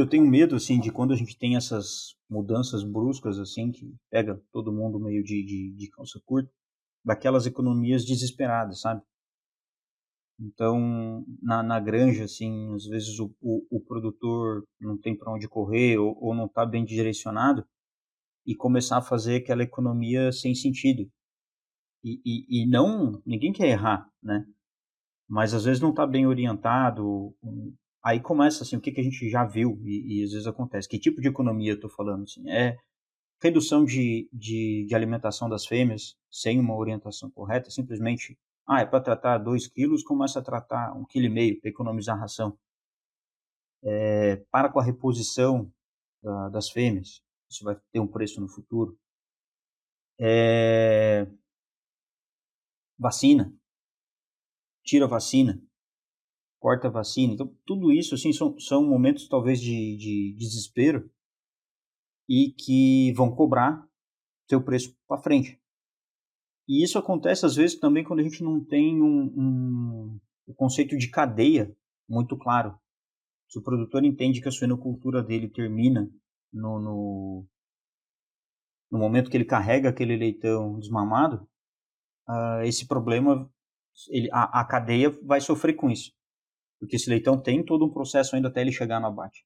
eu tenho medo, assim, de quando a gente tem essas mudanças bruscas, assim, que pega todo mundo meio de, de, de calça curta, daquelas economias desesperadas, sabe? Então, na, na granja, assim, às vezes o, o, o produtor não tem para onde correr ou, ou não está bem direcionado e começar a fazer aquela economia sem sentido. E, e, e não, ninguém quer errar, né? Mas às vezes não está bem orientado. Aí começa assim, o que, que a gente já viu e, e às vezes acontece. Que tipo de economia eu estou falando? Assim? É redução de, de, de alimentação das fêmeas sem uma orientação correta, simplesmente ah, é para tratar 2 quilos, começa a tratar 1,5 kg para economizar ração. É, para com a reposição da, das fêmeas, isso vai ter um preço no futuro. É, vacina, tira a vacina, corta a vacina. Então, tudo isso assim, são, são momentos talvez de, de desespero e que vão cobrar seu preço para frente. E isso acontece às vezes também quando a gente não tem um, um, um conceito de cadeia muito claro. Se o produtor entende que a suinocultura dele termina no, no, no momento que ele carrega aquele leitão desmamado, uh, esse problema, ele, a, a cadeia vai sofrer com isso. Porque esse leitão tem todo um processo ainda até ele chegar no abate.